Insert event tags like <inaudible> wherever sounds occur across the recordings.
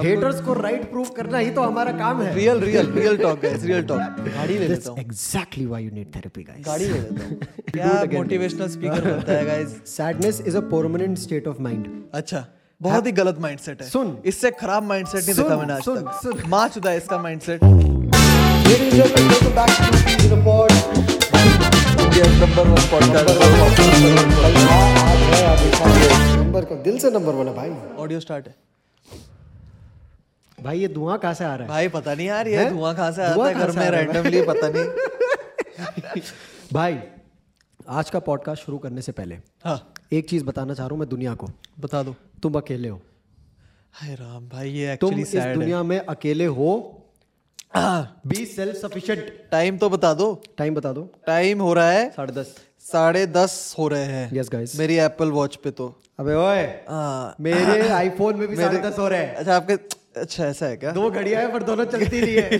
Haters को right prove करना ही तो हमारा काम है। Real real real talk guys real talk गाड़ी ले लेता हूँ। Exactly why you need therapy guys गाड़ी ले लेता हूँ। क्या मोटिवेशनल स्पीकर बनता है guys sadness is a permanent state of mind अच्छा बहुत ही गलत माइंडसेट है। सुन। इससे खराब माइंडसेट नहीं सुन, देखा मैंने आज सुन, तक। सुन। माँ चुदा है इसका mindset Ladies and gentlemen, welcome back to Peas in a Pod. Number one podcast number का दिल से नंबर वन है भाई ऑडियो स्टार्ट है। भाई ये धुआँ कहाँ से आ रहा है? भाई पता नहीं यार ये हैं? धुआँ कहाँ से धुआँ आता है घर में आ रहा है? रैंडमली पता नहीं। <laughs> भाई आज का पॉडकास्ट शुरू करने से पहले हाँ। एक चीज़ बताना चाह रहा हूँ मैं दुनिया को। बता दो। तुम अकेले हो। हाय राम भाई ये तुम इस दुनिया में अकेले हो? बी सेल्फ सफिशिएंट टाइम तो बता दो। टाइम बता दो। टाइम हो रहा है। साढ़े दस। साढ़े दस हो रहे हैं। यस गाइस मेरी एप्पल वॉच पे तो। अबे ओए। हाँ। मेरे <laughs> आईफोन में भी साढ़े दस हो रहे हैं। अच्छा आपके अच्छा ऐसा है क्या? दो घड़ियाँ हैं पर दोनों चलती नहीं है।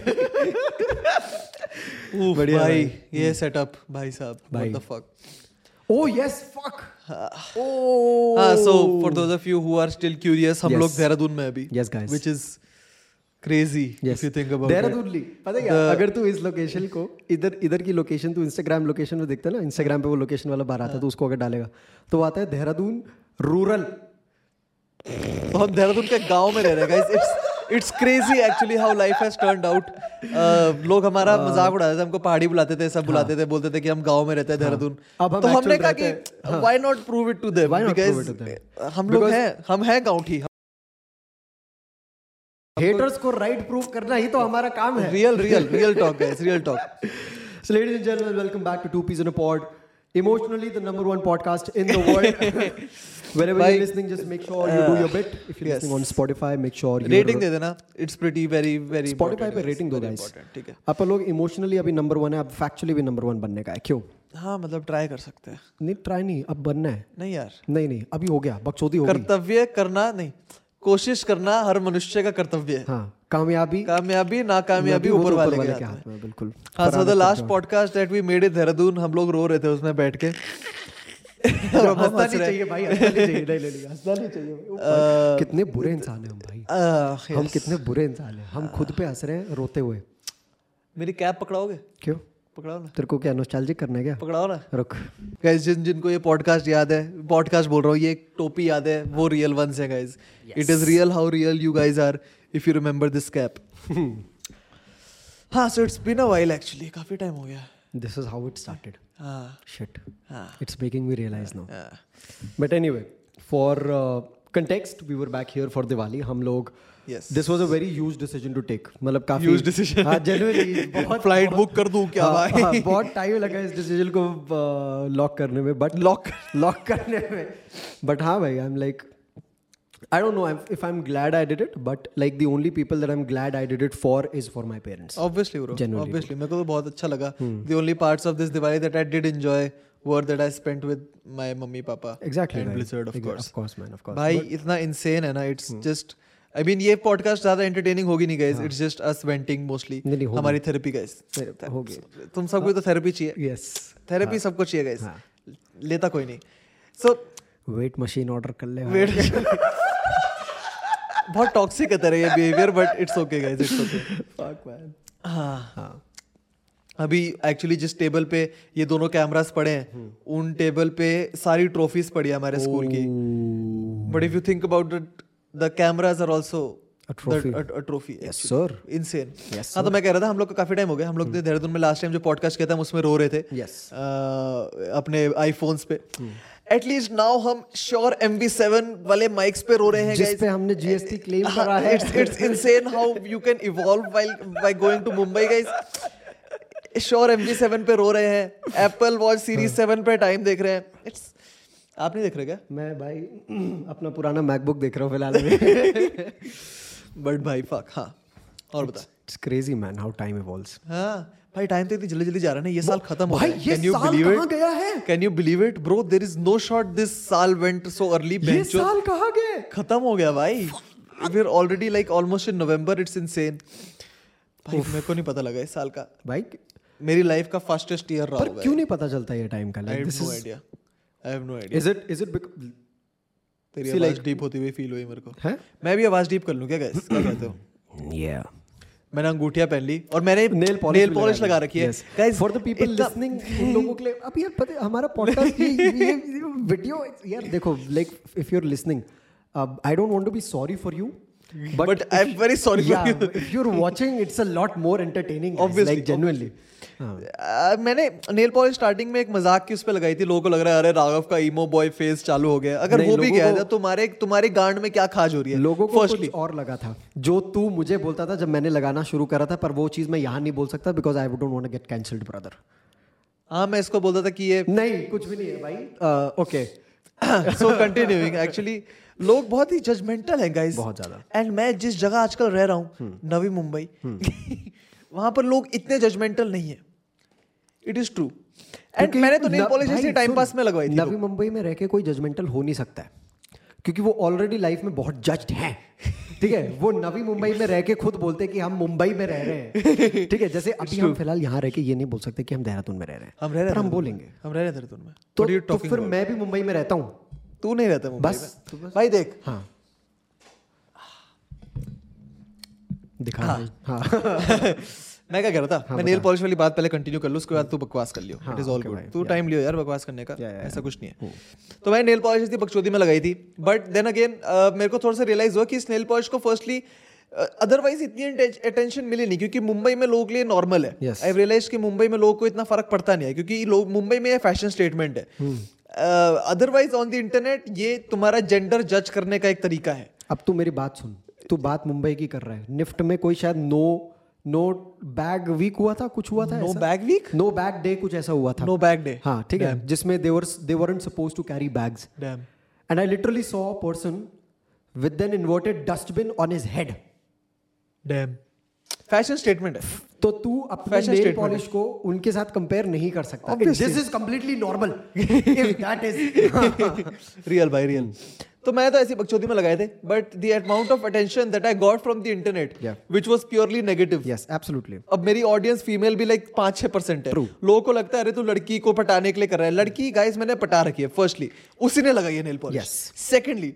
<laughs> बढ़िया भाई। ये सेटअप भाई साहब भाई। What the fuck yes fuck oh हाँ so for those of you who are still curious हम Yes. लोग देहरादून में अभी Yes, guys. Which is crazy if you think about Dehradun ली पता है क्या? अगर तू इस लोकेशन को इधर इधर की लोकेशन तू इंस्टाग्राम लोकेशन में देखता है ना इंस्टाग्राम पे वो लोकेशन वाला बार आता है तो उसको अगर डालेगा तो आता है देहरादून रूरल तो हम देहरादून के गाँव में रह रहे हैं guys it's it's crazy actually how life has turned out लोग हमारा मज़ाक उड़ाते थे हमको पहाड़ी बुलाते थे सब बुलाते थे बोलते थे कि हम गाँव में रहते हैं देहरादून। तो हमने कहा कि why not prove it to them because it to them? हम लोग हैं हम हैं गांवठी। हेटर्स को राइट प्रूव करना ही तो हमारा काम है। Real real real talk guys real talk So, ladies and gentlemen, welcome back to Two Peas in a Pod. Emotionally, the number one podcast in the world. Wherever Bye. you're listening, just make sure you do your bit. If you're yes. listening on Spotify, make sure you rating दे देना it's pretty very very Spotify पे rating दो guys. ठीक है आप लोग emotionally अभी number one है अब फैक्चुअली भी नंबर वन बनने का है क्यों हाँ मतलब ट्राई कर सकते हैं नहीं ट्राई नहीं अब बनना है नहीं यार नहीं नहीं अभी हो गया बकचोदी हो गई कर्तव्य करना नहीं कोशिश करना हर मनुष्य का कर्तव्य है। हाँ कामयाबी कामयाबी नाकामयाबी ऊपर वाले के हाथ में। बिल्कुल। हाँ so the last podcast that we made in Dehradun हम लोग रो रहे थे उसमें बैठ के। <laughs> <laughs> कितने बुरे इंसान हैं हम भाई। हम कितने बुरे इंसान हैं। हम खुद पे हंस रहे हैं रोते हुए। मेरी कैब पकड़ाओगे? क्यों? पकड़ाओ ना। तेरे को क्या नोस्टैल्जिक करना है क्या? पकड़ाओ ना। रुक। गाइस जिन जिनको ये पॉडकास्ट याद है पॉडकास्ट बोल रहा हूँ ये एक टोपी याद है वो रियल वंस है guys it is real how real you guys are if you remember this cap हाँ so it's been a while actually काफ़ी टाइम हो गया। This is how it started हाँ। Shit it's making me realise now but anyway for context we were back here for Diwali हम लोग Yes. This was a very huge decision to take मतलब काफी Huge decision. हाँ genuinely <laughs> बहुत flight book कर दूं क्या हाँ, भाई हाँ, बहुत टाइम लगा इस डिसीजन को लॉक करने में बट लॉक लॉक करने में बट हाँ भाई I am like I don't know if- if I'm glad I did it, but like the only people that I'm glad I did it for is for my parents. Obviously bro Genuinely obviously मेरे को तो बहुत अच्छा लगा the only parts of this Diwali that I did enjoy were that I spent with my mummy papa Exactly. And right. Blizzard of Ex- course Of course, man. Of course. भाई इतना insane है ना it's just I mean ये podcast ज़्यादा entertaining होगी नहीं guys it's just us venting mostly. हमारी therapy guys होगी। तुम सबको तो थेरेपी चाहिए Yes. थेरेपी सबको चाहिए गाइस हाँ। लेता कोई नहीं सो वेट मशीन ऑर्डर कर ले. वेट बहुत टॉक्सिक है तेरा ये behaviour but it's okay guys it's okay Fuck man. हाँ हाँ. अभी एक्चुअली जिस टेबल पे ये दोनों कैमरास पड़े हैं उन टेबल पे सारी ट्रॉफीज पड़ी है हमारे स्कूल की but if you think about the cameras are trophy. Trophy Yes, sir. Insane Yes, हाँ तो मैं कह रहा था हम लोग का काफ़ी टाइम हो गया। हम लोग देहरादून में लास्ट टाइम जो पॉडकास्ट किया था हम उसमें रो रहे थे। Yes. अपने आईफोन्स पे। एटलीस्ट नाउ हम श्योर एम बी सेवन वाले माइक्स पे रो रहे हैं जिस पे हमने GST claim करा है. It's it's insane how you can evolve while by going to Mumbai guys Shure M seven पे रो रहे हैं। एप्पल वॉच सीरीज़ सेवन पे टाइम देख रहे हैं। इट्स आप नहीं देख रहे क्या? मैं भाई <clears throat> अपना पुराना मैकबुक देख रहा हूँ फ़िलहाल में। <laughs> बट भाई फक हाँ। और बता। It's crazy man how time evolves हाँ भाई टाइम तो इतनी जल्दी जल्दी जा रहा है ना ये साल खत्म हो गया कैन यू बिलीव इट गया है? Can you believe it bro there is no shot this साल वेंट सो अर्ली ये साल कहाँ गए? खत्म हो गया भाई। We are already like almost in November it's insane भाई मेरे को नहीं पता लगा इस साल का। भाई मेरी लाइफ का फास्टेस्ट ईयर रहा पर क्यों नहीं पता चलता ये टाइम का? Like this is I have no idea is it is it तेरी आवाज़ डीप होती हुई फील हुई मेरे को। है? मैं भी आवाज़ डीप कर लूँ क्या guys? क्या कहते हो? <clears throat> Yeah. मैंने अंगूठियाँ पहन ली और मैंने नेल पॉलिश नेल पॉलिश लगा रखी है। Guys for the people listening उन लोगों के लिए अब यार पता है हमारा पॉडकास्ट ये ये वीडियो यार देखो like if you are listening I don't want to be sorry for you But but I'm very sorry for yeah, you. if you're watching it's a lot more entertaining guys, Obviously, like genuinely. Ah, मैंने nail polish starting में एक मज़ाक की उस पे लगाई थी लोगों को लग रहा है अरे राघव का ईमो बॉय फेस चालू हो गया। अगर हो भी गया है तो तुम्हारे तुम्हारी गांड में क्या खाज हो रही है? लोगों को कुछ और लगा था। जो तू मुझे बोलता था जब मैंने लगाना शुरू करा था पर वो चीज़ मैं यहाँ नहीं बोल सकता because I don't want get cancelled brother हाँ मैं इसको बोलता था कि ये नहीं कुछ भी नहीं है भाई। ओके सो कंटिन्यूइंग एक्चुअली लोग बहुत ही जजमेंटल हैं गाइस बहुत ज़्यादा। एंड मैं जिस जगह आजकल रह रहा हूँ नवी मुंबई <laughs> वहाँ पर लोग इतने जजमेंटल नहीं है। इट इज़ ट्रू एंड मैंने तो नेल पॉलिश ऐसे टाइम पास में लगवाई थी नवी मुंबई में रह के कोई जजमेंटल हो नहीं सकता है। क्योंकि वो ऑलरेडी लाइफ में बहुत जज्ड हैं। ठीक है? वो नवी मुंबई में रह के खुद बोलते हैं कि हम मुंबई में रह रहे हैं। ठीक है? जैसे <laughs> अभी हम फ़िलहाल यहाँ रह के ये नहीं बोल सकते कि हम देहरादून में रह रहे हैं। हम रह रहे पर हम बोलेंगे। हम रह रहे थे तुम में। तो, तो फिर मैं भी मुंबई में रहता हूँ। तू नहीं रहता मुंबई बस। तो भाई देख। हाँ। दिखा हाँ। हाँ। <laughs> मैं क्या कह रहा था? हाँ, मैं नेल पॉलिश वाली बात पहले कंटिन्यू कर लूँ उसके बाद तू बकवास कर लियो। इट इज़ ऑल गुड तू टाइम लियो यार बकवास करने का। Yeah, yeah, ऐसा कुछ नहीं है। तो मैं नेल पॉलिश थी बकचोदी में लगाई थी। बट देन अगेन मेरे को थोड़ा सा रियलाइज़ हुआ कि इस नेल पॉलिश को फर्स्टली अदरवाइज़ इतनी अटेंशन मिली नहीं क्योंकि मुंबई में लोग लिए नॉर्मल है। आई रियलाइज़ कि मुंबई में लोगों को इतना फ़र्क पड़ता नहीं है क्योंकि लोग मुंबई में फ़ैशन स्टेटमेंट है। अदरवाइज़ ऑन द इंटरनेट ये तुम्हारा जेंडर जज करने का एक तरीका है। अब तू मेरी बात सुन। तू बात मुंबई की कर रहा है। निफ्ट में कोई शायद नो नो बैग वीक हुआ था? कुछ हुआ था no bag week no bag day कुछ ऐसा हुआ था। नो बैग डे हाँ ठीक है। जिसमें they were they weren't supposed to carry bags and I literally saw person with an inverted dustbin on his head damn fashion statement है। तो तू अपने नेल पॉलिश को उनके साथ कंपेयर नहीं कर सकता। This is completely normal that is real भाई रियल तो मैं तो ऐसी बकचोदी में लगाए थे but the amount of attention that I got from the internet which was purely negative yes absolutely अब मेरी ऑडियंस फीमेल भी लाइक पाँच छह परसेंट है लोगों को लगता है अरे तू लड़की को पटाने के लिए कर रहा है। लड़की गाइस मैंने पटा रखी है फर्स्टली उसी ने लगाई है नेल पॉलिश Yes. सेकेंडली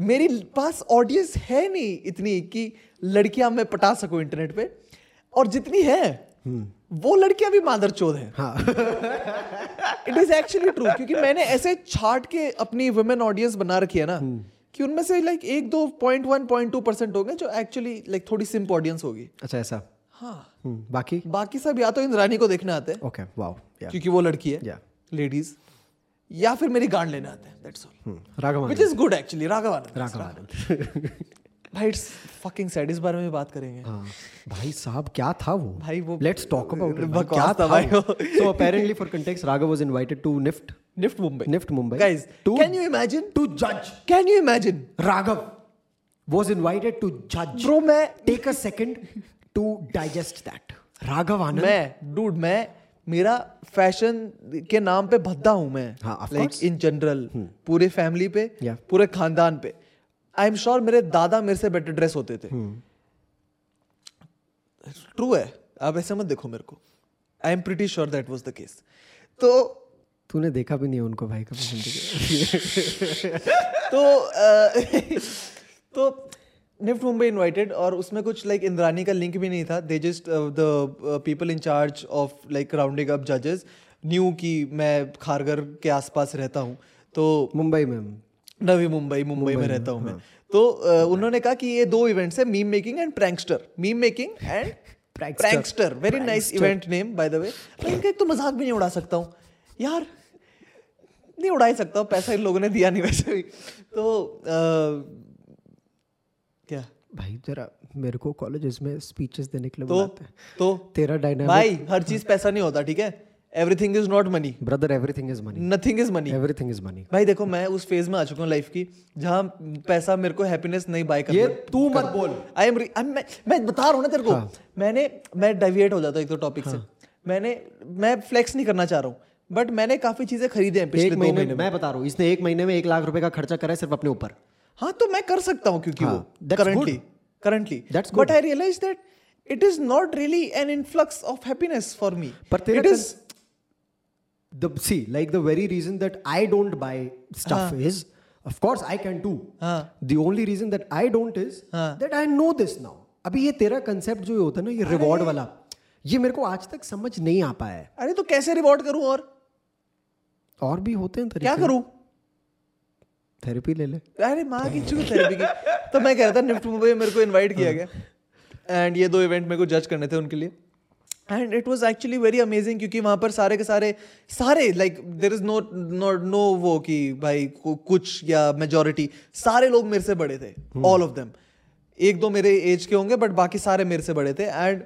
मेरी पास ऑडियंस है नहीं इतनी कि लड़कियाँ मैं पटा सकूँ इंटरनेट पे और जितनी है वो लड़कियाँ भी मादर चोद है। हाँ। इट इज़ एक्चुअली ट्रू क्योंकि मैंने ऐसे छाट के अपनी वुमेन ऑडियंस बना रखी है ना कि उनमें से लाइक एक दो point one point two percent होंगे जो एक्चुअली लाइक थोड़ी सिंप ऑडियंस होगी। अच्छा ऐसा। हाँ। हम्म, बाकी? बाकी सब या तो इंद्रानी को देखने आते हैं। ओके वाओ क्योंकि वो लड़की है। Yeah. लेडीज़ या फिर मेरी गांड लेने आते हैं that's all Raghav which is good actually Raghav Anand. Raghav Anand. भाई इट्स फकिंग सैड इस बारे में बात करेंगे। हाँ। भाई साहब क्या था वो? भाई वो- लेट्स टॉक अबाउट क्या था भाई so apparently for context Raghav was invited to NIFT NIFT Mumbai NIFT Mumbai guys can you imagine to जज can you imagine Raghav was invited to judge bro मैं take a second to digest that Raghav Anand मैं dude मैं मेरा fashion के नाम पे भद्दा हूँ मैं। लाइक इन जनरल पूरे फैमिली पे Yeah. पूरे खानदान पे। आई एम श्योर मेरे दादा मेरे से बेटर ड्रेस होते थे। ट्रू है। आप ऐसे मत देखो मेरे को। I am pretty sure that was the case तो तूने देखा भी नहीं उनको भाई कभी ज़िंदगी <laughs> तो <laughs> तो निफ्ट मुंबई इनवाइटेड और उसमें कुछ लाइक इंद्रानी का लिंक भी नहीं था। They just the people in charge of like rounding up जजेस न्यू कि मैं खारगर के आसपास रहता हूँ। तो मुंबई में। नवी मुंबई मुंबई में रहता हूँ मैं। तो उन्होंने कहा कि ये दो इवेंट्स है meme making and prankster meme making and. Prankster very nice event name by the way मैं इनका एक तो मज़ाक भी नहीं उड़ा सकता हूँ। यार नहीं उड़ा ही सकता हूँ पैसा इन लोगों ने दिया नहीं वैसे भी। तो क्या? भाई जरा मेरे को कॉलेजेस में स्पीचेस देने के लिए तो बुलाते तो तेरा डायनामिक भाई हर चीज़ पैसा नहीं होता ठीक है? Everything is not money brother everything is money nothing is money everything is money भाई देखो मैं उस फ़ेज़ में आ चुका हूँ लाइफ की जहाँ पैसा मेरे को हैप्पीनेस नहीं बाय कर ये तू मत बोल। आई एम मैं, मैं बता रहा हूँ ना तेरे को। मैंने मैं डाइविएट हो जाता हूँ एक तो टॉपिक से। मैंने मैं फ्लेक्स नहीं करना चाह रहा हूँ। बट मैंने काफ़ी चीज़ें खरीदी हैं पिछले महीने में। मैं बता रहा हूँ इसने एक महीने में एक लाख रुपए का खर्चा करा है सिर्फ़ अपने ऊपर। हाँ तो मैं कर सकता हूँ क्योंकि हाँ, वो currently currently but I realize that it is not really an influx of happiness for me पर it is the see like the very reason that I don't buy stuff is of course I can to हाँ the only reason that I don't is हाँ। That I know this now अभी ये तेरा concept जो होता है ना ये रिवॉर्ड वाला ये मेरे को आज तक समझ नहीं आ पाया है। अरे तो कैसे रिवॉर्ड करूँ और? और भी होते हैं क्या करूँ? थेरेपी ले ले। अरे माँ की चूक थेरेपी की? तो मैं कह रहा था निफ्ट मुंबई मेरे को इनवाइट किया गया। एंड ये दो इवेंट मेरे को जज करने थे उनके लिए। And it was actually very amazing क्योंकि वहाँ पर सारे के सारे सारे like there is no no no वो कि भाई कुछ या मेजोरिटी सारे लोग मेरे से बड़े थे ऑल ऑफ़ देम एक दो मेरे एज के होंगे बट बाकी सारे मेरे से बड़े थे. एंड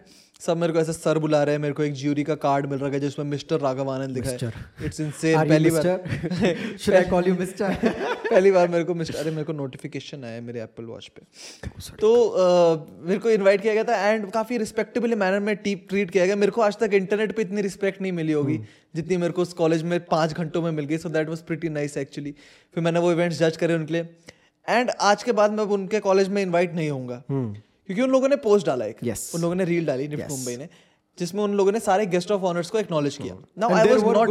सब मेरे को ऐसे सर बुला रहे हैं मेरे को एक ज्यूरी का कार्ड मिल रहा है जिसमें मिस्टर राघव आनंद लिखा है। इट्स इनसेन पहली बार? Should I call you Mr? <laughs> पहली बार मेरे को मिस्टर अरे मेरे को नोटिफिकेशन आया है मेरे एप्पल वॉच पे। तो मेरे को इनवाइट किया गया था एंड काफ़ी रिस्पेक्टेबल मैनर में ट्रीट किया गया। मेरे को आज तक इंटरनेट पे इतनी रिस्पेक्ट नहीं मिली होगी जितनी मेरे को उस कॉलेज में पाँच घंटों में मिल गई। So that was pretty nice actually फिर मैंने वो इवेंट्स जज करे उनके लिए। एंड आज के बाद मैं अब उनके कॉलेज में इन्वाइट नहीं होऊँगा। क्योंकि उन लोगों ने पोस्ट डाला एक। Yes. उन लोगों ने रील डाली निफ्ट मुंबई ने जिसमें उन लोगों ने सारे गेस्ट ऑफ़ ऑनर्स को एक्नॉलेज किया। Now I was not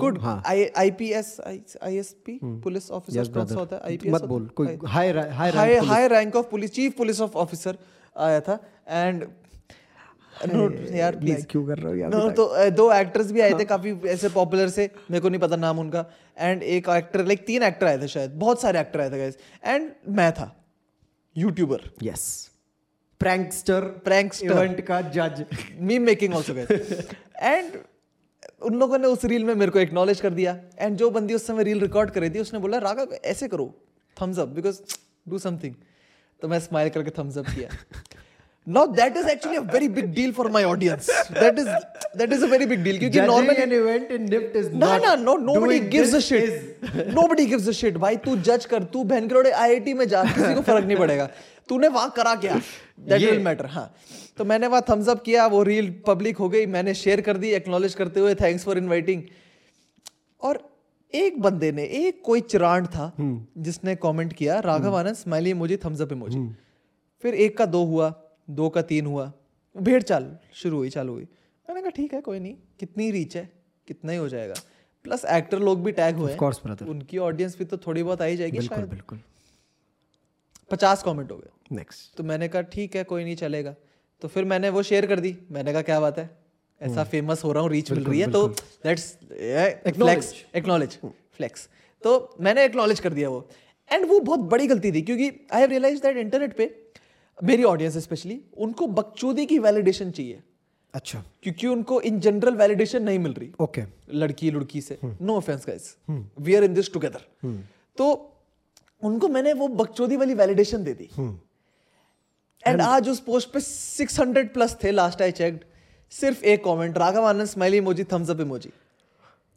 good हाँ. आईपीएस आईएसपी पुलिस ऑफिसर कौन सा होता है आईपीएस मत बोल कोई high police. High rank of police chief police of officer आया था। एंड नो यार प्लीज़ क्यों कर रहे हो नो तो दो एक्टर्स भी आए थे काफ़ी ऐसे पॉपुलर से मेरे को नहीं पता नाम उनका। एंड एक एक्टर लाइक तीन एक्टर आए थे शायद बहुत सारे एक्टर आए थे गाइस एंड मैं था। YouTuber yes prankster prankster event का जज meme making also guys and उन लोगों ने उस रील में मेरे को एक्नॉलेज कर दिया। एंड जो बंदी उस समय रील रिकॉर्ड कर रही थी उसने बोला राघव ऐसे करो। Thumbs up because do something तो मैं स्माइल करके थम्स अप किया। <laughs> Now that is actually a very big deal for my audience. That is that is a very big deal. क्योंकि normally an event in NIFT is ना not ना no nobody gives a shit. is- <laughs> nobody gives a shit. भाई तू जज कर तू बहन करोड़े IIT में जा किसी को फ़र्क नहीं पड़ेगा। तूने वहाँ करा क्या? दैट विल मैटर हाँ। तो मैंने वहाँ थम्स अप किया वो रील पब्लिक हो गई मैंने शेयर कर दी एक्नॉलेज करते हुए थैंक्स फॉर इनवाइटिंग और एक बंदे ने एक कोई चिरांड था जिसने कमेंट किया Raghav Anand smiley emoji thumbs up emoji फिर एक का दो हुआ दो का तीन हुआ। भेड़ चाल शुरू हुई चालू हुई। मैंने कहा ठीक है कोई नहीं। कितनी रीच है कितना ही हो जाएगा। प्लस एक्टर लोग भी टैग हुए course, उनकी ऑडियंस भी तो थोड़ी बहुत आई जाएगी बिल्कुल शायद। बिल्कुल। पचास कमेंट हो गए। नेक्स्ट तो मैंने कहा ठीक है कोई नहीं चलेगा। तो फिर मैंने वो शेयर कर दी। मैंने कहा क्या बात है? ऐसा फ़ेमस हो रहा हूँ रीच मिल रही है तो लेट्स फ्लेक्स एक्नॉलेज फ्लेक्स तो मैंने एक्नॉलेज कर दिया वो। एंड वो बहुत बड़ी गलती थी क्योंकि I have realize that internet पे मेरी ऑडियंस स्पेशली उनको बकचोदी की वैलिडेशन चाहिए। अच्छा। क्योंकि उनको इन जनरल वैलिडेशन नहीं मिल रही। ओके लड़की लड़की से। No offence guys we are in this together तो उनको मैंने वो बकचोदी वाली वैलिडेशन दे दी। एंड आज उस पोस्ट पे 600 प्लस थे लास्ट आई चेक्ड सिर्फ़ एक comment Raghav Anand smiley emoji thumbs up emoji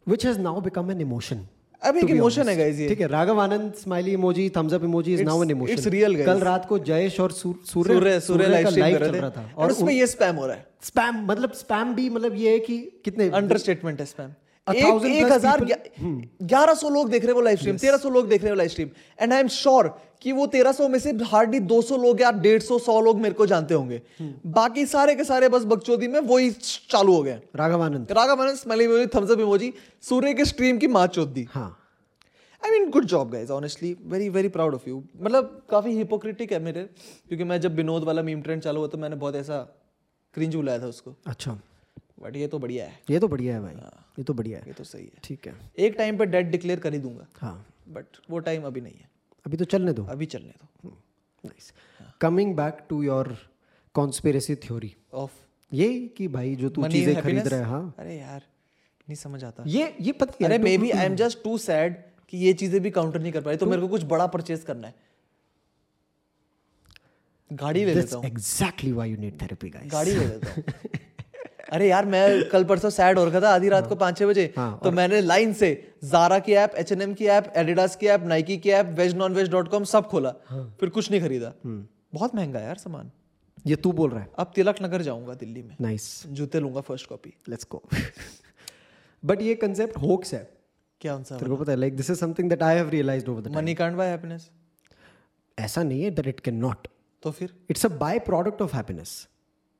which has now become an emotion अब एक इमोशन है गाइस ये। ठीक है Raghav Anand smiley emoji thumbs up emoji is now an emotion it's real guys कल रात को जयेश और सूर्य सूर्य सूर्य लाइव स्ट्रीम कर रहे थे। और उसमें ये स्पैम हो रहा है। स्पैम मतलब स्पैम भी मतलब ये है कि कितने अंडरस्टेटमेंट है स्पैम एक एक हज़ार Hmm. ग्यारह सौ लोग देख रहे हैं वो लाइव स्ट्रीम तेरह सौ लोग देख रहे हैं वो live stream and I am sure कि वो तेरह सौ में से हार्डली दो सौ लोग या डेढ़ सौ सौ लोग मेरे को जानते होंगे। Hmm. बाकी सारे के सारे बस बकचोदी में वही चालू हो गए। Raghav Anand. Raghav Anand smiley emoji thumbs up emoji Surya के स्ट्रीम की माँ चोद दी। हाँ। I mean good job guys honestly very very proud of you मतलब काफ़ी हिपोक्रिटिक है मेरे क्योंकि मैं जब विनोद वाला मीम ट्रेंड चालू हुआ तो मैंने बहुत ऐसा क्रिंज बुलाया था उसको। अच्छा। बट ये तो बढ़िया है। ये तो बढ़िया है भाई। ये तो बढ़िया है। ये तो सही है। ठीक है। एक टाइम पे डेड डिक्लेयर कर ही दूँगा। हाँ। बट वो टाइम अभी नहीं है। अभी तो चलने दो। अभी चलने दो। Nice coming back to your conspiracy theory of ये कि भाई जो तू चीज़ें खरीद रहा है हाँ। अरे यार नहीं समझ आता। ये ये पता अरे maybe I am just too sad कि ये चीज़ें भी काउंटर नहीं कर पा रही तो मेरे को कुछ बड़ा परचेज करना है। गाड़ी ले लेता हूँ। Exactly why you need therapy guys गाड़ी ले लेता हूँ। <laughs> अरे यार मैं कल परसों सैड हो रखा था आधी रात को पाँच छह बजे। हाँ, तो मैंने लाइन से जारा की ऐप एचएनएम की ऐप एडिडास की ऐप नाइकी की app veg non veg dot com सब खोला। हाँ। फिर कुछ नहीं खरीदा। हम्म। बहुत महँगा यार सामान। ये तू बोल रहा है। अब तिलक नगर जाऊँगा दिल्ली में। नाइस जूते लूँगा first copy let's go but ये कंसेप्ट होक्स है। क्या उनसा तेरे को पता है like this is something that I have realized over the time money can't buy happiness ऐसा नहीं है दैट इट कैन नॉट तो फिर? It's a byproduct of happiness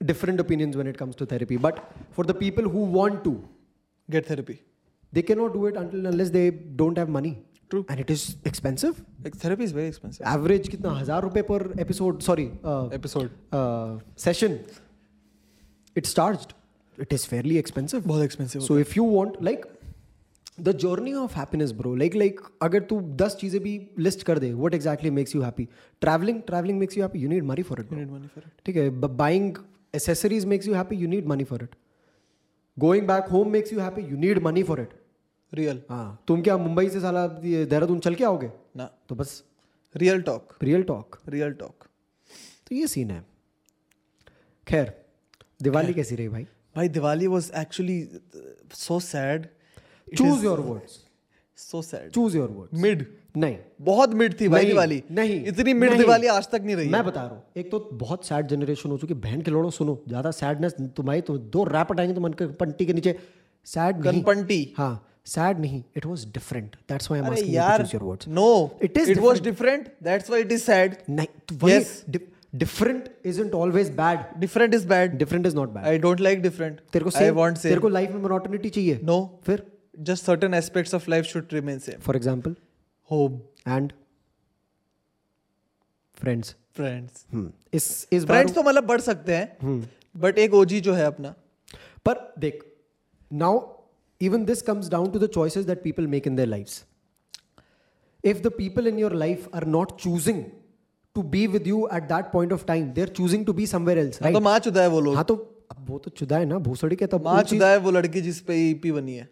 different opinions when it comes to therapy but for the people who want to get therapy they cannot do it until unless they don't have money True. and it is expensive therapy is very expensive average कितना हजार रुपए पर episode sorry uh, episode uh, session it's charged it is fairly expensive बहुत expensive so if you want like the journey of happiness bro like like अगर तू दस चीजें भी लिस्ट कर दे what exactly makes you happy traveling traveling makes you happy you need money for it bro. Need money for it ठीक है ब- buying accessories makes you happy you need money for it. Going back home makes you happy you need money for it. Real हाँ तुम क्या मुंबई से साला देहरादून चल के आओगे? ना. तो बस. Real talk real talk real talk तो ये सीन है. खैर दिवाली कैसी रही भाई? भाई Diwali was actually so sad choose your words so sad choose your words mid नहीं. बहुत मिड थी भाई दिवाली. नहीं. इतनी मिड। दिवाली आज तक नहीं रही मैं बता रहा हूँ एक तो बहुत सैड जनरेशन हो चुकी है। बहन के लोड़ो सुनो ज़्यादा सैडनेस तुम्हारी तो दो रैप हटाएँगे तो मन के पंटी के नीचे। सैड नहीं. कनपंटी। हाँ नहीं. It was different that's why I am अरे आस्किंग यू यार to choose your words no It is it was different that's why it is sad नहीं तो वही Yes. Different isn't always bad different is bad different is not bad I don't like different तेरे को I same. Want तेरे same को life में monotonity चाहिए। No फिर? Just certain aspects of life should remain same for example home and friends friends Hmm. इस इस friends तो मतलब बढ़ सकते हैं बट एक ओजी जो है अपना पर देख now even this comes down to the choices that people make in their lives if the people in your life are not choosing to be with you at that point of time they're choosing to be somewhere else हाँ, right तो माँ चुदा है वो लोग हाँ तो अब वो तो चुदा है ना भूसड़ी के तब माँ चुदा है वो लड़की जिस पे ईपी बनी है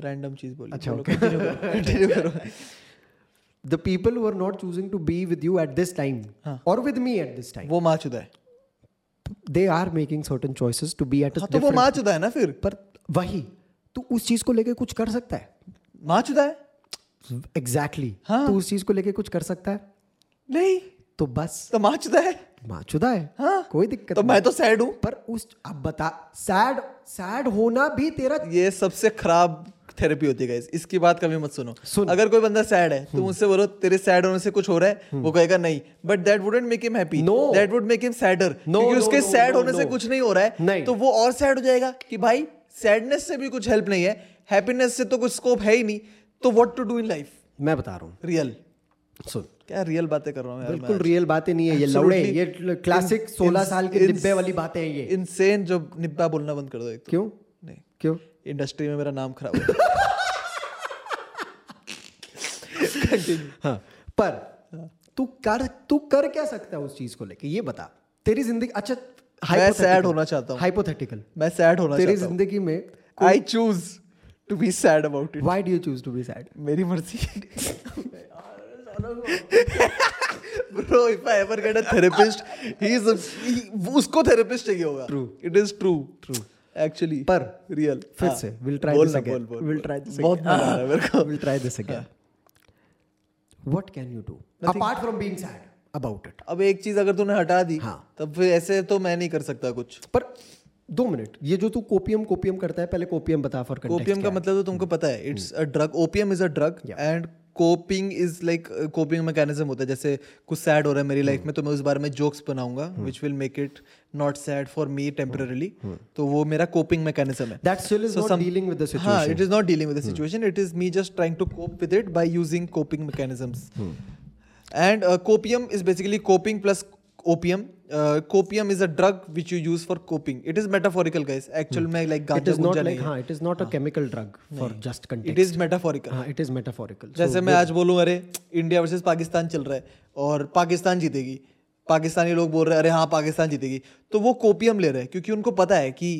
रैंडम चीज़ बोली अच्छा, continue <laughs> करो, the people who are not choosing to be with you at this time or with me at this time वो माँ चुदा है are making certain choices to be at a हाँ तो वो different माँ चुदा है ना फिर? पर वही तू उस चीज़ को लेके कुछ कर सकता है। माँ चुदा है? एग्जैक्टली हाँ। तू उस चीज़ को लेके कुछ कर सकता है। नहीं। तो बस। तो माँ चुदा है? माचुदा है। हाँ। कोई दिक्कत तो मैं तो सैड हूँ। पर उस अब बता सैड सैड होना भी तेरा ये सबसे खराब थेरेपी होती है. इसकी बात कभी मत सुनो. सुन। अगर कोई बंदा सैड है तो मुझसे बोलो तेरे सैड होने से कुछ हो रहा है? वो कहेगा नहीं. But that wouldn't make him happy No. That would make him sadder क्योंकि उसके सैड होने से कुछ नहीं हो रहा है तो वो और सैड हो जाएगा कि भाई सैडनेस से भी कुछ हेल्प नहीं है. हैप्पीनेस से तो कुछ स्कोप है ही नहीं. तो what to do in life मैं बता रहा हूँ. रियल सुन. क्या रियल बातें कर रहा हूँ बिल्कुल रियल बातें नहीं है ये लौड़े. ये क्लासिक इन- 16 इन- साल के डिब्बे वाली बातें हैं ये. इनसेन जो निब्बा बोलना बंद कर दो तो. क्यों? नहीं. क्यों? इंडस्ट्री में मेरा नाम खराब हो. <laughs> हाँ पर तू कर तू कर क्या सकता है उस चीज़ को लेके? ये बता तेरी ज़िंदगी अच्छा मैं sad होना चाहता हूँ। हाइपोथेटिकल मैं सैड होना तेरी ज़िंदगी में I choose to be sad about it why do you choose to be sad मेरी मर्ज़ी। Bro if I ever get a therapist he is उसको थेरेपिस्ट चाहिए होगा। True. It is true true actually पर रियल फिर से will try this again will try this बहुत मज़ा आ रहा है मेरे को। Will try this again what can you do apart from being sad about it अब एक चीज़ अगर तूने हटा दी हाँ। तब फिर ऐसे तो मैं नहीं कर सकता कुछ। पर दो मिनट ये जो तू कोपियम कोपियम करता है पहले कोपियम बता फॉर कोपियम का मतलब तो तुमको पता है it's a drug opium is a drug and coping is like coping mechanism होता है। जैसे कुछ सैड हो रहा है मेरी लाइफ में तो मैं उस बारे में जोक्स बनाऊँगा which will make it not sad for me temporarily तो वो मेरा कोपिंग मैकेनिज्म है। That still is not dealing with the situation it is not dealing with the situation it is me just trying to cope with it by using coping mechanism and copium is basically coping plus opium uh, copium is a drug which you use for coping. It is metaphorical guys. Actual में like it ganja is not Gunja like नहीं है हाँ it is not a chemical drug for just it is metaphorical. हाँ it is metaphorical जैसे मैं आज बोलूँ अरे इंडिया वर्सेस पाकिस्तान चल रहा है और पाकिस्तान जीतेगी। पाकिस्तानी लोग बोल रहे हैं अरे हाँ पाकिस्तान जीतेगी। तो वो कोपियम ले रहे हैं क्योंकि उनको पता है कि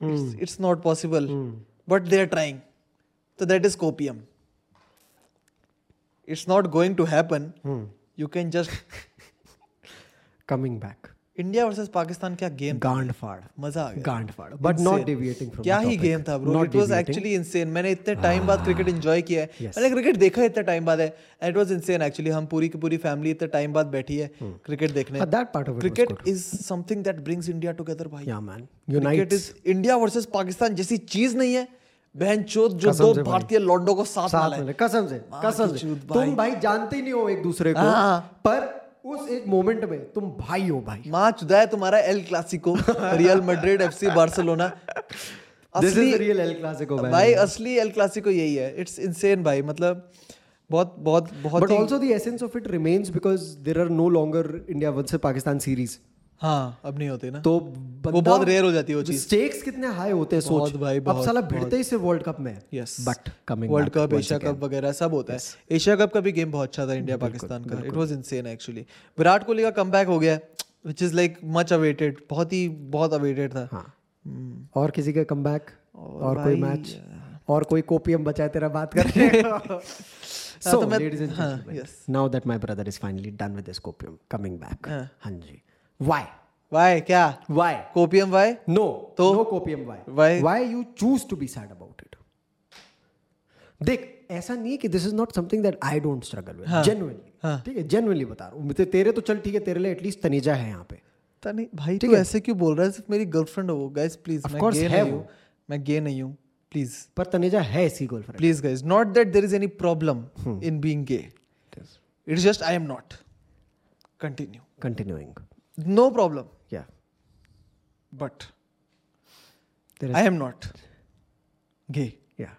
it's not possible but they are trying तो that is copium it's not going to happen you can just coming back India versus Pakistan क्या गेम गांड फाड़ मज़ा आ गया गांड फाड़ बट नॉट डेविएटिंग फ्रॉम क्या ही गेम था bro it was actually insane मैंने इतने टाइम बाद क्रिकेट एंजॉय किया है मैंने क्रिकेट देखा इतने टाइम बाद है and it was insane actually हम पूरी की पूरी फैमिली इतने टाइम बाद बैठी है क्रिकेट देखने that part of cricket is something that brings India together भाई या man cricket unite is India versus Pakistan जैसी चीज़ नहीं है। बहन चोद जो दो भारतीय लॉन्डो को साथ साथ मिला कसम से कसम से। तुम भाई। जानते ही नहीं हो एक दूसरे को हाँ। पर उस एक मोमेंट में तुम भाई हो भाई। माँ चुदा है तुम्हारा El Clasico Real Madrid FC Barcelona is real El Clasico भाई भाई असली एल क्लासिको यही है। इट्स इनसेन भाई। मतलब बहुत बहुत बहुत but also the essence of it remains because there are no longer India versus Pakistan series हाँ अब नहीं होते ना। तो वो बहुत रेयर हो जाती है वो चीज़। स्टेक्स कितने हाई होते हैं सोच। भाई, अब साला भिड़ते ही सिर्फ़ वर्ल्ड कप में। Yes but coming world cup Asia cup वगैरह सब होता है। एशिया कप का भी गेम बहुत अच्छा था इंडिया पाकिस्तान का। It was insane actually Virat Kohli का कमबैक हो गया which is like much awaited बहुत ही बहुत अवेटेड था। हाँ। और किसी का कमबैक और कोई मैच और कोई कोपीएम बचा है तेरा बात करने <laughs> So, तो ladies and हाँ, gentlemen, yes. now that my brother is finally done with his copium, coming back. हाँ. हाँ जी. Why? वाई क्या Why? Copium why No. तो? no copium. Why? Why? Why you choose to be sad about it? देख ऐसा नहीं है कि this is not something that I don't struggle with genuinely ठीक है जेन्युइनली बता रहा हूँ तेरे तो चल ठीक है तेरे लिए एटलीस्ट तनीजा है यहाँ पे नहीं भाई तू ऐसे क्यों बोल रहा है सिर्फ़ मेरी गर्लफ्रेंड हो गाइस प्लीज़ मैं गे नहीं। हूँ मैं गे नहीं हूँ प्लीज़ पर तनीजा है इसी girlfriend please guys not that there is any problem. In being gay it is just I am not continue continuing no problem या बट तेरे आई एम नॉट गे या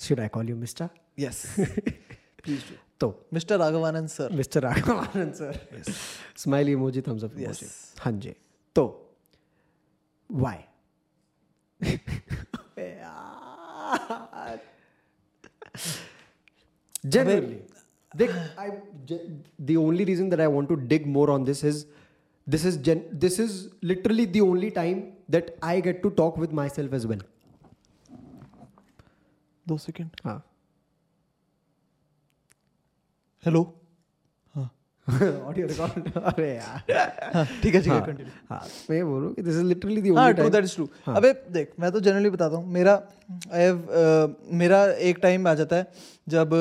should I call you mister yes please <laughs> do तो mister Raghavanand sir mister Raghavanand sir smiley emoji thumbs up Yes. हाँ जी तो why Genuinely. Dick, I, ge- the only reason that I want to dig more on this is this is gen, this is literally the only time that I get to talk with myself as well. दो second हाँ hello <laughs> audio record <laughs> अरे यार। <laughs> ठीक है ठीक है continue हाँ मैं ये बोलूँ कि दिस इज़ लिटरली दी हाँ only true that is true अबे देख मैं तो जनरली बताता हूँ मेरा आई हैव मेरा एक टाइम आ जाता है जब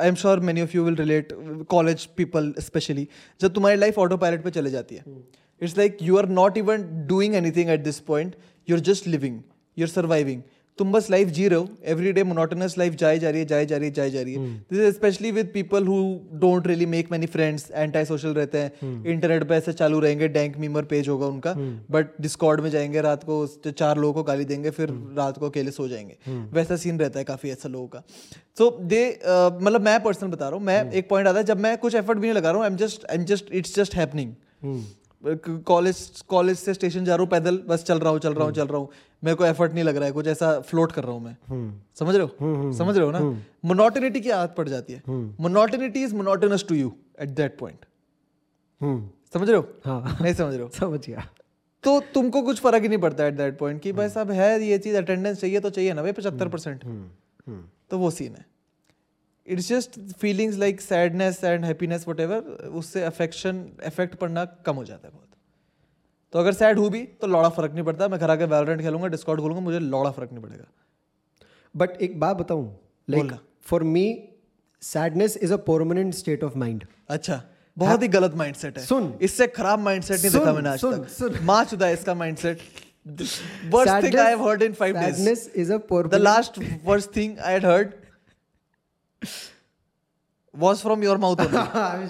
I am sure many of you will relate college people specially जब तुम्हारी लाइफ ऑटो पायलट पे चले जाती है। It's like you are not even doing anything at this point you are just living you are surviving तुम बस life जी रहे हो एवरी डे मोनोटनस लाइफ जाए जा रही है जाए जा रही है जाए जा रही है। This is specially with people who don't really make many friends antisocial रहते हैं। इंटरनेट पे ऐसे चालू रहेंगे डैंक मीमर पेज होगा उनका बट डिस्कॉर्ड में जाएँगे रात को चार लोगों को गाली देंगे फिर रात को अकेले सो जाएँगे। वैसा सीन रहता है काफ़ी ऐसा लोगों का। सो दे मतलब मैं पर्सनल बता रहा हूँ मैं एक पॉइंट आता है जब मैं कुछ एफर्ट भी नहीं लगा रहा हूँ I am just I am just it's just happening college college से स्टेशन जा रहा हूँ पैदल बस चल रहा हूँ चल रहा हूँ चल रहा हूँ। मेरे को एफर्ट नहीं लग रहा है कुछ ऐसा फ्लोट कर रहा हूँ मैं। hmm. समझ रहे हो? hmm. समझ रहे हो ना? मोनोटिनिटी की आदत पड़ जाती है। Monotony is monotonous to you at that point समझ रहे हो? हाँ। नहीं समझ रहे हो? समझ गया। तो तुमको कुछ फ़र्क ही नहीं पड़ता एट दैट पॉइंट कि भाई साहब है ये चीज़ अटेंडेंस चाहिए तो चाहिए ना भाई पचहत्तर परसेंट। तो वो सीन है। It's just feelings like sadness and happiness what उससे अफेक्शन इफ़ेक्ट पड़ना कम हो जाता है बहुत। तो अगर सैड हूँ भी तो लौड़ा फ़र्क नहीं पड़ता। मैं घर आके वैलोरेंट खेलूँगा डिस्कॉर्ड खोलूँगा मुझे लौड़ा फ़र्क नहीं पड़ेगा। बट एक बात बताऊँ like for me sadness is a permanent state of mind अच्छा बहुत ही गलत माइंडसेट है। सुन। इससे खराब माइंडसेट नहीं देखा मैंने आज सुन, तक। सुन। माँ चुदा इसका mindset worst thing I have heard in 5 days sadness is a The permanent last worst thing I had heard was from your mouth only.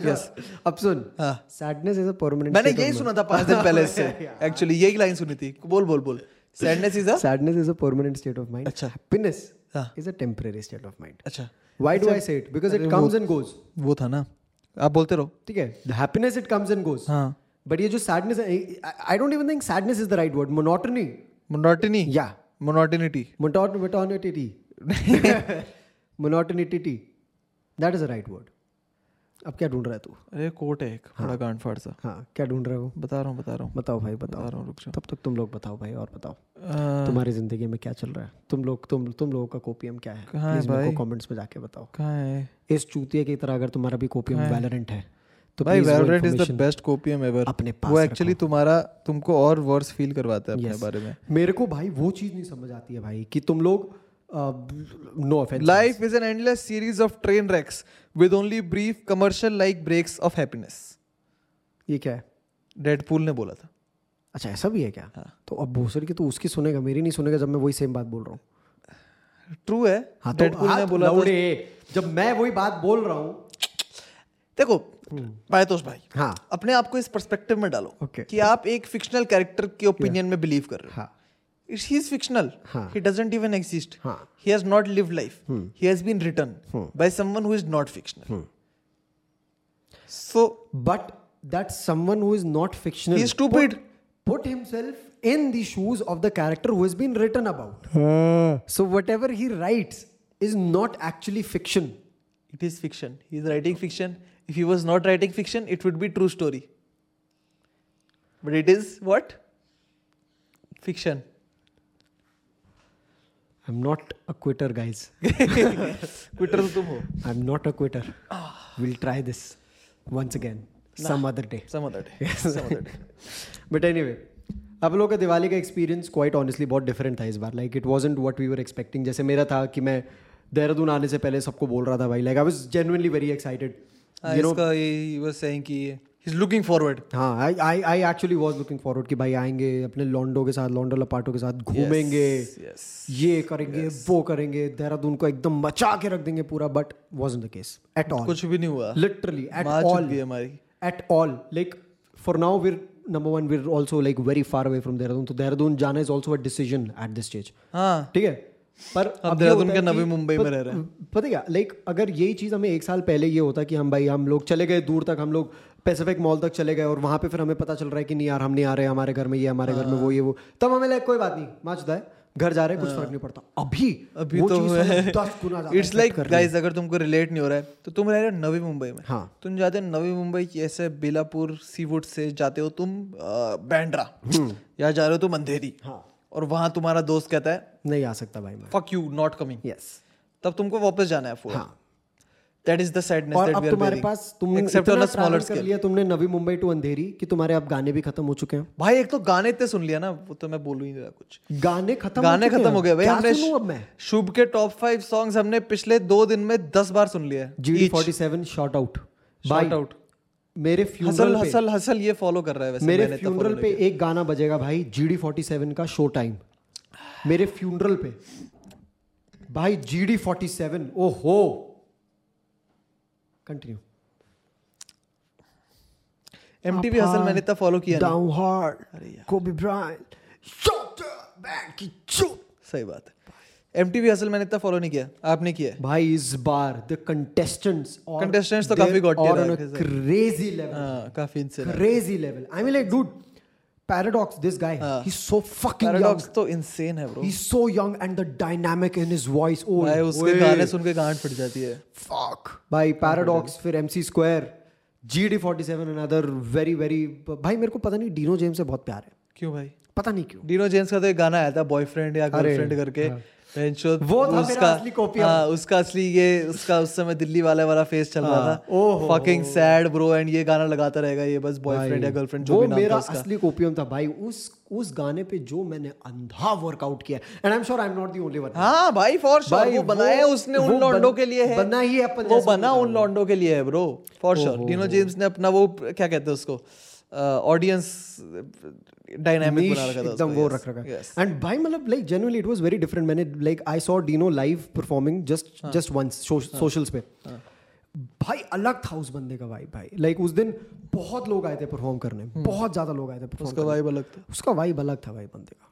yes अब सुन हाँ। sadness is a permanent मैंने यही सुना था पाँच दिन पहले इससे एक्चुअली यही लाइन सुनी थी बोल बोल बोल sadness is a mind. sadness is a permanent state of mind अच्छा। happiness हाँ। is a temporary state of mind अच्छा why do i say it because it comes and goes वो था ना आप बोलते रहो ठीक है the happiness it comes and goes हाँ but ये जो sadness है I, don't even think sadness is the right word monotony मोनोटिनी yeah मोनोटिनिटी Monoton- monotonity monotonity that is the right word. अब क्या ढूंढ रहा है तू? अरे कोट है एक हाँ, बड़ा गांड फाड़ सा। हाँ क्या ढूंढ रहे हो? बता रहा हूँ बता रहा हूँ। बताओ भाई बता रहा हूँ रुक जाओ तब तक तुम लोग बताओ भाई और बताओ। अह, तुम्हारी ज़िंदगी में क्या चल रहा है? तुम लोग तुम तुम लोगों का कोपीएम क्या है? कहाँ है भाई? कमेंट्स में जाके बताओ। कहाँ है? इस चूतिया की तरह अगर तुम्हारा भी कोपीएम वैलोरेंट है? तो भाई Valorant is the best copium ever अपने पास वो एक्चुअली तुम्हारा तुमको और वर्स फील करवाता है अपने बारे में। मेरे को भाई वो चीज़ नहीं समझ आती है भाई कि तुम लोग no offence life is an endless series of train wrecks with only brief commercial like breaks of happiness ये क्या है? डेडपूल ने बोला था। अच्छा ऐसा भी है क्या? हाँ। तो अब भूसर की तो उसकी सुनेगा मेरी नहीं सुनेगा जब मैं वही सेम बात बोल रहा हूँ। ट्रू है। हाँ तो डेडपूल ने हाँ, बोला था। जब मैं वही बात बोल रहा हूँ। देखो पायतोष भाई हाँ। अपने आप को इस पर्सपेक्टिव में डालो Okay. कि आप एक फिक्शनल कैरेक्टर के ओपिनियन में बिलीव कर रहे हो। हाँ। it's is fictional. He doesn't even exist. He has not lived life. Hmm. He has been written hmm. by someone who is not fictional. Hmm. So, but that someone who is not fictional. He's stupid. Put, put himself in the shoes of the character who has been written about. Uh. So whatever he writes is not actually fiction. It is fiction. He is writing fiction. If he was not writing fiction, it would be true story. But it is what? Fiction. I'm not a quitter guys. <laughs> Quetta तो तुम हो। I'm not a quitter. We'll try this once again some other day. Some other day. Some other day. But anyway आप लोगों का दिवाली का experience quite honestly बहुत different था इस बार. Like it wasn't what we were expecting जैसे मेरा था कि मैं देहरादून आने से पहले सबको बोल रहा था भाई. Like I was genuinely very excited हाँ, इसका he was saying कि he's looking forward. हाँ I I I actually was looking forward कि भाई आएँगे अपने लॉन्डो के साथ लॉन्डो लपाटो के साथ घूमेंगे। yes ये करेंगे वो करेंगे देहरादून को एकदम मचा के रख देंगे पूरा but was the case at all कुछ भी नहीं हुआ। लिटरली एट ऑल हमारी। At all. Like for now we're number one we're also like very far away from Dehradun तो देहरादून जाना is also a decision at this stage. हाँ। ठीक है? पर अब देहरादून के नवी मुंबई में रह रहे हैं। पता क्या? लाइक अगर यही चीज़ हमें एक साल पहले ये होता कि हम भाई हम लोग चले गए दूर तक हम लोग पैसिफिक मॉल तक चले गए और वहाँ पे फिर हमें पता चल रहा है कि नहीं यार हम नहीं आ रहे हमारे घर में ये हमारे घर में वो ये वो। तब हमें लाइक कोई बात नहीं माचता है घर जा रहे कुछ फ़र्क नहीं पड़ता। अभी अभी तो इट्स लाइक। गाइस अगर तुमको रिलेट नहीं हो रहा है तो तुम रह रहे हो नवी मुंबई में। हाँ। तुम जाते हो नवी मुंबई की ऐसे बेलापुर सीवुड से जाते हो तुम बैंड्रा या जा रहे हो तुम अंधेरी। हाँ। और वहाँ तुम्हारा दोस्त कहता है नहीं आ सकता भाई fuck you not coming yes तब तुमको वापस जाना है फॉर हाँ। दैट इज़ द सैडनेस और अब तुम्हारे पास तुमने एक्सेप्ट ऑन स्मॉलर कर स्केल लिया तुमने नवी मुंबई टू अंधेरी कि तुम्हारे अब गाने भी खत्म हो चुके हैं? भाई एक तो गाने इतने सुन लिया ना वो तो मैं बोलू ही नहीं रहा कुछ। गाने खत्म गाने खत्म हो? गए। भाई हमने सुनूं अब मैं? शुभ के टॉप फाइव सॉन्ग्स हमने पिछले दो दिन में दस बार सुन लिया GD forty seven shout out Shout out. मेरे फ्यूनरल हसल हसल ये फॉलो कर रहा है वैसे मेरे फ्यूनरल पे एक गाना बजेगा भाई जीडी फोर्टी सेवन का शो टाइम मेरे फ्यूनरल पे। भाई GD forty seven continue MTV hustle मैंने इतना फॉलो किया down hard Kobe Bryant shot back की चुप सही बात है। एमटीवी हसल मैंने इतना फॉलो नहीं किया। आपने किया? भाई इस बार द कंटेस्टेंट्स कंटेस्टेंट्स तो काफ़ी गॉट। क्रेजी लेवल हाँ काफ़ी इनसे crazy level I mean like dude, Paradox, this guy, uh, he's so fucking Paradox young. तो insane है bro. He's so young, and the dynamic in his voice. Oh, भाई उसके गाने सुन के गांड फट जाती है fuck. भाई Paradox, फिर MC Square, GD47, another very very. भाई मेरे को पता नहीं डीनो जेम्स से बहुत प्यार है क्यों भाई पता नहीं क्यों डीनो जेम्स का तो एक गाना आया था बॉयफ्रेंड या गर्लफ्रेंड करके हाँ। वो था उसका असली कॉपी हाँ उसका असली ये उसका उस समय दिल्ली वाले वाला फेस चल रहा हाँ, था। फकिंग सैड ब्रो एंड ये गाना लगाता रहेगा ये बस बॉयफ्रेंड या गर्लफ्रेंड जो भी नाम मेरा था असली कोपियम था। भाई उस उस गाने पे जो मैंने अंधा वर्कआउट किया and I am sure I am not the only one हाँ भाई फॉर श्योर वो बनाया उसने उन लॉन्डो के लिए है। बना ही अपन वो बना उन लॉन्डो के लिए है bro for sure Dino James ने अपना वो क्या कहते हैं उसको ऑडियंस डायनामिक बना रखा था एकदम वो रख रखा एंड भाई मतलब like genuinely it was very different मैंने like I saw Dino live performing just. Just once socials पे। भाई अलग था उस बंदे का भाई भाई। लाइक उस दिन बहुत लोग आए थे परफॉर्म करने। बहुत ज़्यादा लोग आए थे। उसका वाइब अलग था। उसका वाइब अलग था भाई बंदे का।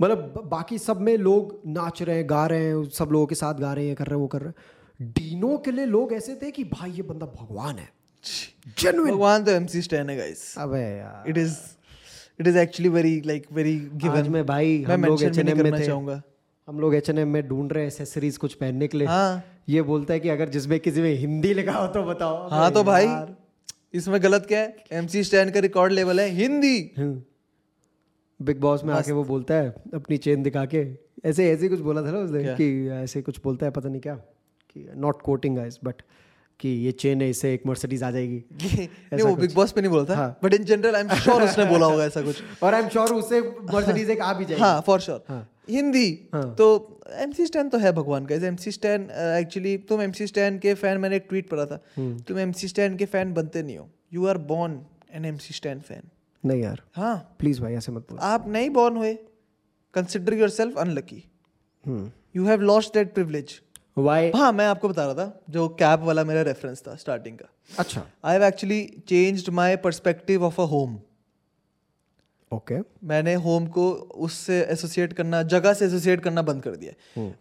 मतलब बाकी सब में लोग नाच रहे हैं गा रहे हैं सब लोगों के साथ गा रहे हैं कर रहे हैं वो कर रहे हैं। डीनो के लिए लोग ऐसे थे कि भाई ये बंदा भगवान है। जेन्युइन भगवान तो एमसी स्टैन है गाइस अबे यार। It is it is actually very like very given में भाई हम लोग नहीं H&M में करना थे। चाहूँगा। हम लोग एच में ढूंढ रहे एसेसरीज कुछ पहनने के लिए। हाँ। ये बोलता है कि अगर जिसमें किसी में हिंदी लिखा हो तो बताओ। हाँ तो भाई इसमें गलत क्या है? एमसी स्टैन का रिकॉर्ड लेवल है हिंदी। हम्म। बिग बॉस में आके वो बोलता है अपनी चेन दिखा के। ऐसे ऐसे कुछ बोला था ना उसने? कि ऐसे कुछ बोलता है पता नहीं क्या। कि नॉट कोटिंग गाइस बट कि ये चेन है इससे एक मर्सिडीज आ जाएगी। <laughs> नहीं वो बिग बॉस पे नहीं बोला था। But in general I am sure उसने बोला होगा ऐसा कुछ। और आई एम श्योर उससे मर्सिडीज एक आ भी जाएगी। हाँ फॉर श्योर। हिंदी हाँ। तो एमसी स्टैन तो है भगवान का। एमसी स्टैन एक्चुअली तुम एमसी स्टैन के फ़ैन मैंने एक ट्वीट पढ़ा था। हम्म। तुम एमसी स्टैन के फ़ैन बनते नहीं हो। You are born an MC Stan fan नहीं यार। हाँ। प्लीज़ भाई ऐसे मत बोल। आप नहीं बॉर्न हुए। Consider yourself unlucky you have lost that privilege हाँ मैं आपको बता रहा था जो कैब वाला मेरा रेफरेंस था स्टार्टिंग का। अच्छा। I have actually changed my perspective of a home okay मैंने होम को उससे एसोसिएट करना जगह से एसोसिएट करना बंद कर दिया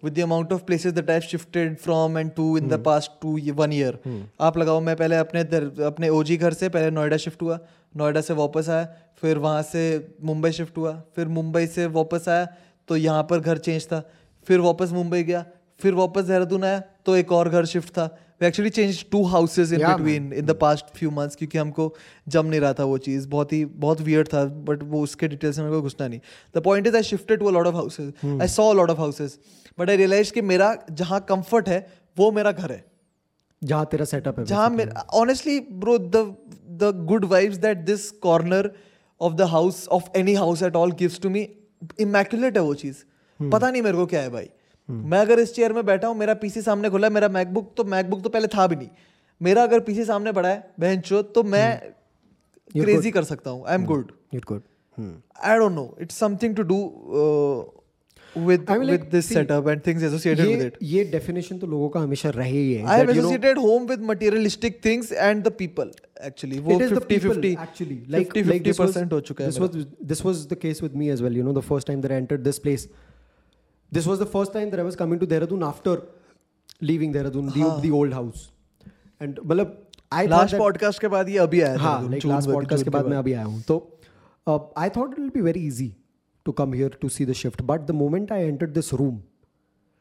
with the amount of places that I shifted from and to in the past two one year आप लगाओ मैं पहले अपने दर- अपने ओजी घर से पहले नोएडा शिफ्ट हुआ। नोएडा से वापस आया फिर वहाँ से मुंबई शिफ्ट हुआ। फिर मुंबई से वापस आया तो यहाँ पर घर चेंज था। फिर वापस मुंबई गया फिर वापस देहरादून आया तो एक और घर शिफ्ट था। We actually change two houses in between in the past few months क्योंकि हमको जम नहीं रहा था वो चीज़। बहुत ही बहुत वियर्ड था बट वो उसके डिटेल्स में मेरे को घुसना नहीं। The point is I shifted to a lot of houses I saw lot of houses but I realise कि मेरा जहाँ कंफर्ट है वो मेरा घर है। जहाँ तेरा सेटअप है जहाँ मेरा honestly bro the the good vibes that this corner of the house of any house at all gives to me immaculate है वो चीज़। पता नहीं मेरे को क्या है भाई। मैं अगर इस चेयर में बैठा हूँ मेरा पीसी सामने खुला है मेरा मैकबुक तो मैकबुक तो पहले था भी नहीं मेरा अगर पीसी सामने पड़ा है बहन चो तो मैं क्रेजी कर सकता हूँ I am good good. Hmm. I don't know it's something to do with I mean, with like, with this see, setup and things associated with ये इट ये डेफिनेशन तो लोगों का हमेशा रहे ही है I have you know, associated home with materialistic things and the people actually. वो it is the 50 people 50 actually like 50-50 like this was, percent हो चुका है this was this was the case with me as well you know the first time that I entered this place this was the first time that I was coming to Dehradun after leaving Dehradun the, the old house and मतलब I thought last that podcast के बाद ये अभी आया था हाँ जून like में- last podcast के जून बाद मैं अभी आया हूँ तो I thought it will be very easy to come here to see the shift but the moment I entered this room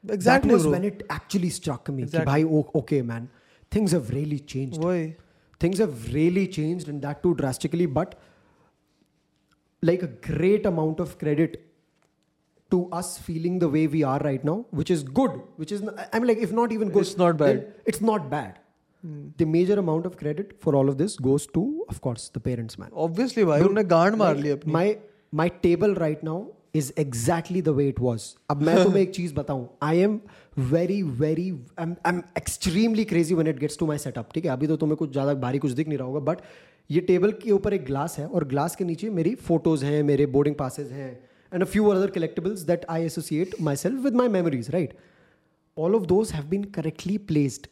Exactly, that was bro. when it actually struck me कि Exactly. भाई oh, okay man things have really changed वही things have really changed and that too drastically but like a great amount of credit to us feeling the way we are right now which is good which is i mean like if not even good It's not bad. it's not bad the major amount of credit for all of this goes to of course the parents man obviously भाई उन्होंने गांड मार ली अपनी my my table right now is exactly the way it was अब मैं तुम्हें एक चीज़ बताऊँ I am very very I'm I'm extremely crazy when it gets to my setup ठीक है अभी तो तुम्हें कुछ ज़्यादा भारी कुछ दिख नहीं रहा होगा बट ये टेबल के ऊपर एक ग्लास है और ग्लास के नीचे मेरी फ़ोटोज़ हैं मेरे बोर्डिंग पासेज हैं and a few other collectibles that I associate myself with my memories right all of those have been correctly placed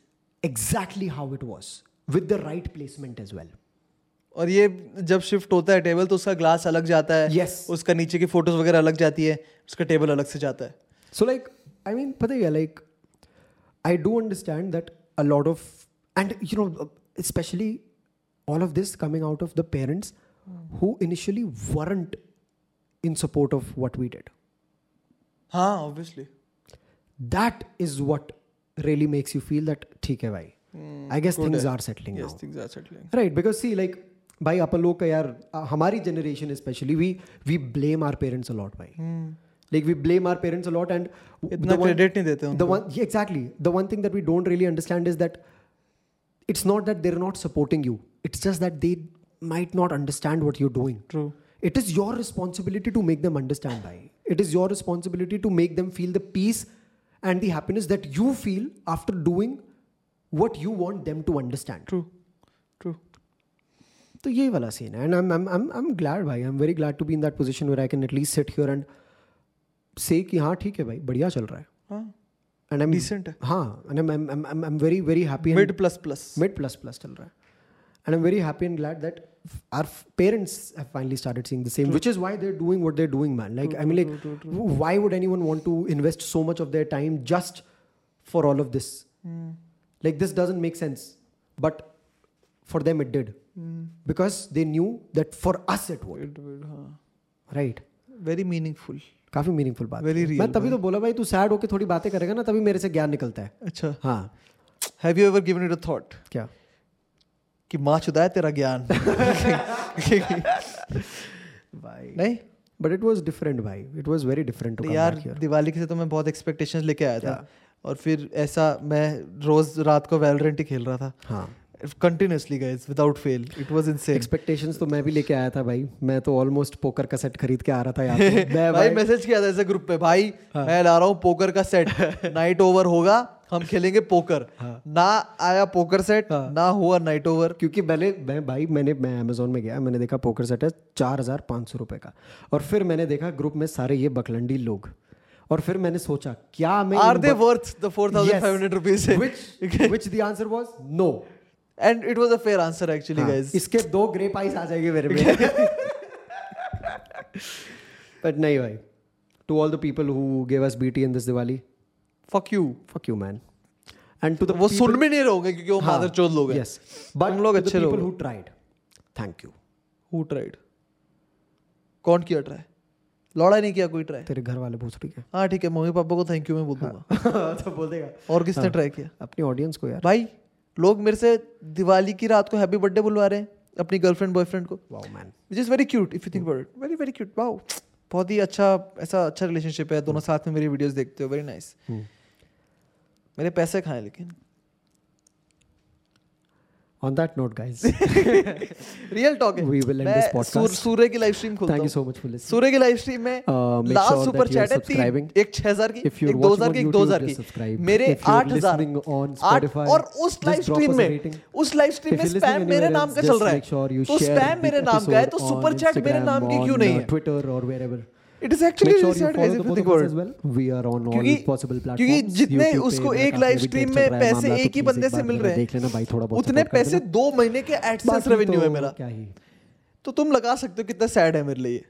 exactly how it was with the right placement as well और ये जब shift होता है table तो उसका glass अलग जाता है Yes. उसका नीचे की फ़ोटोज़ वगैरह अलग जाती है उसका टेबल अलग से जाता है So like, I mean, पता है क्या, like, I do understand that a lot of, and you know, especially all of this coming out of the parents who initially weren't in support of what we did. हाँ obviously That is what really makes you feel that ठीक है भाई. I guess things are settling now. Yes things are settling Right, because see, like, भाई अपन लोग का यार अ, हमारी generation specially we we blame our parents a lot भाई like we blame our parents a lot and इतना credit नहीं देते the one yeah, exactly the one thing that we don't really understand is that it's not that they're not supporting you it's just that they might not understand what you're doing true it is your responsibility to make them understand bhai. it is your responsibility to make them feel the peace and the happiness that you feel after doing what you want them to understand true true तो ये वाला scene है and I am I am glad भाई I am very glad to be in that position where I can at least sit here and say कि हाँ ठीक है भाई बढ़िया चल रहा है हाँ एंड आई Decent है। हाँ and I am I am very very happy mid plus plus mid plus plus चल रहा है and I'm very happy and glad that f- our parents have finally started seeing the same, true. which is why they're doing what they're doing, man. Like, true, I mean, like, w- why would anyone want to invest so much of their time just for all of this? Mm. Like, this doesn't make sense, but for them it did Mm. because they knew that for us it would, हाँ right? Very meaningful काफ़ी meaningful बात Very है। मैं तभी तो बोला भाई तू सैड होके थोड़ी बातें करेगा ना तभी मेरे से ज्ञान निकलता है अच्छा हाँ have you ever given it a thought क्या कि माँ चुदा है तेरा ज्ञान। भाई नहीं? बट इट वॉज़ डिफरेंट भाई। इट वॉज़ वेरी डिफरेंट यार दिवाली के से तो मैं बहुत एक्सपेक्टेशन लेके आया था। और फिर ऐसा मैं रोज रात को वेलरेंटी ही खेल रहा था। हाँ। Continuously guys without fail it was insane expectations तो मैं भी लेके आया था भाई। मैं तो ऑलमोस्ट पोकर का सेट खरीद के आ रहा था यहाँ पे। <laughs> मैं भाई मैसेज किया था ऐसे ग्रुप पे भाई मैं ला रहा हूँ पोकर का सेट नाइट ओवर होगा हम खेलेंगे पोकर हाँ. ना आया पोकर सेट हाँ. ना हुआ नाइट ओवर क्योंकि पहले मैं भाई मैंने मैं अमेजोन में गया मैंने देखा पोकर सेट है चार हज़ार पाँच सौ रुपये का। और फिर मैंने देखा ग्रुप में सारे ये बकलंडी लोग। और फिर मैंने सोचा क्या मैं are they worth the 4500 rupees which <laughs> which the answer was no. And it was a fair answer actually हाँ, गाइस इसके दो ग्रे पाइस आ जाएँगे मेरे में। <laughs> बट नहीं भाई to all the people who gave us BT in this Diwali fuck you fuck you man. And to the वो सुन भी नहीं रहोगे क्योंकि वो हाँ, मादर चोद लोग हैं। yes. But तुम लोग अच्छे लोग people हो। who tried thank who tried कौन किया ट्राई लौड़ा नहीं किया कोई ट्राई तेरे घर वाले पूछ रही हाँ। ठीक है मम्मी पापा को थैंक यू मैं बोल दूँगा। है <laughs> तो बोल देगा। और किसने ट्राई किया? अपनी ऑडियंस को यार। भाई लोग मेरे से दिवाली की रात को हैप्पी बर्थडे बुलवा रहे हैं अपनी गर्लफ्रेंड बॉयफ्रेंड को। Wow man which is very cute if you think about it very very cute wow बहुत ही अच्छा ऐसा अच्छा रिलेशनशिप है दोनों साथ में मेरी वीडियोस देखते हो वेरी नाइस मेरे पैसे खाएँ लेकिन। On that note guys real talk है We will end this podcast. सूर- सूर्य की लाइव स्ट्रीम खोलता thank you हूँ so much for listening Surya की लाइव स्ट्रीम में Uh, last sure super chat है. तीन एक छह हज़ार की If you're एक दो watching हज़ार on की एक दो YouTube, हज़ार just की मेरे If you're आठ हज़ार listening on आठ Spotify, और उस लाइव स्ट्रीम में. उस लाइव स्ट्रीम में स्पैम मेरे नाम का चल रहा है तो स्पैम मेरे नाम का है तो सुपर चैट मेरे नाम की क्यों नहीं uh, है Twitter or wherever. It is actually follow the if of us about as well. We are on all क्योंकि possible platforms. क्योंकि जितने उसको एक लाइव स्ट्रीम में पैसे एक ही बंदे से मिल रहे देख लेना भाई थोड़ा हैं बहुत उतने पैसे दो महीने के एडसेंस रेवेन्यू है तो मेरा। क्या ही। तो तुम लगा सकते हो कितना सैड है मेरे लिए।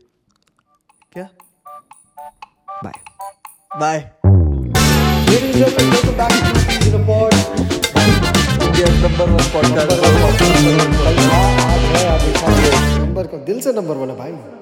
क्या? Bye bye Ladies and gentlemen, welcome back to Peas in India number one podcast number का दिल से नंबर वन है भाई।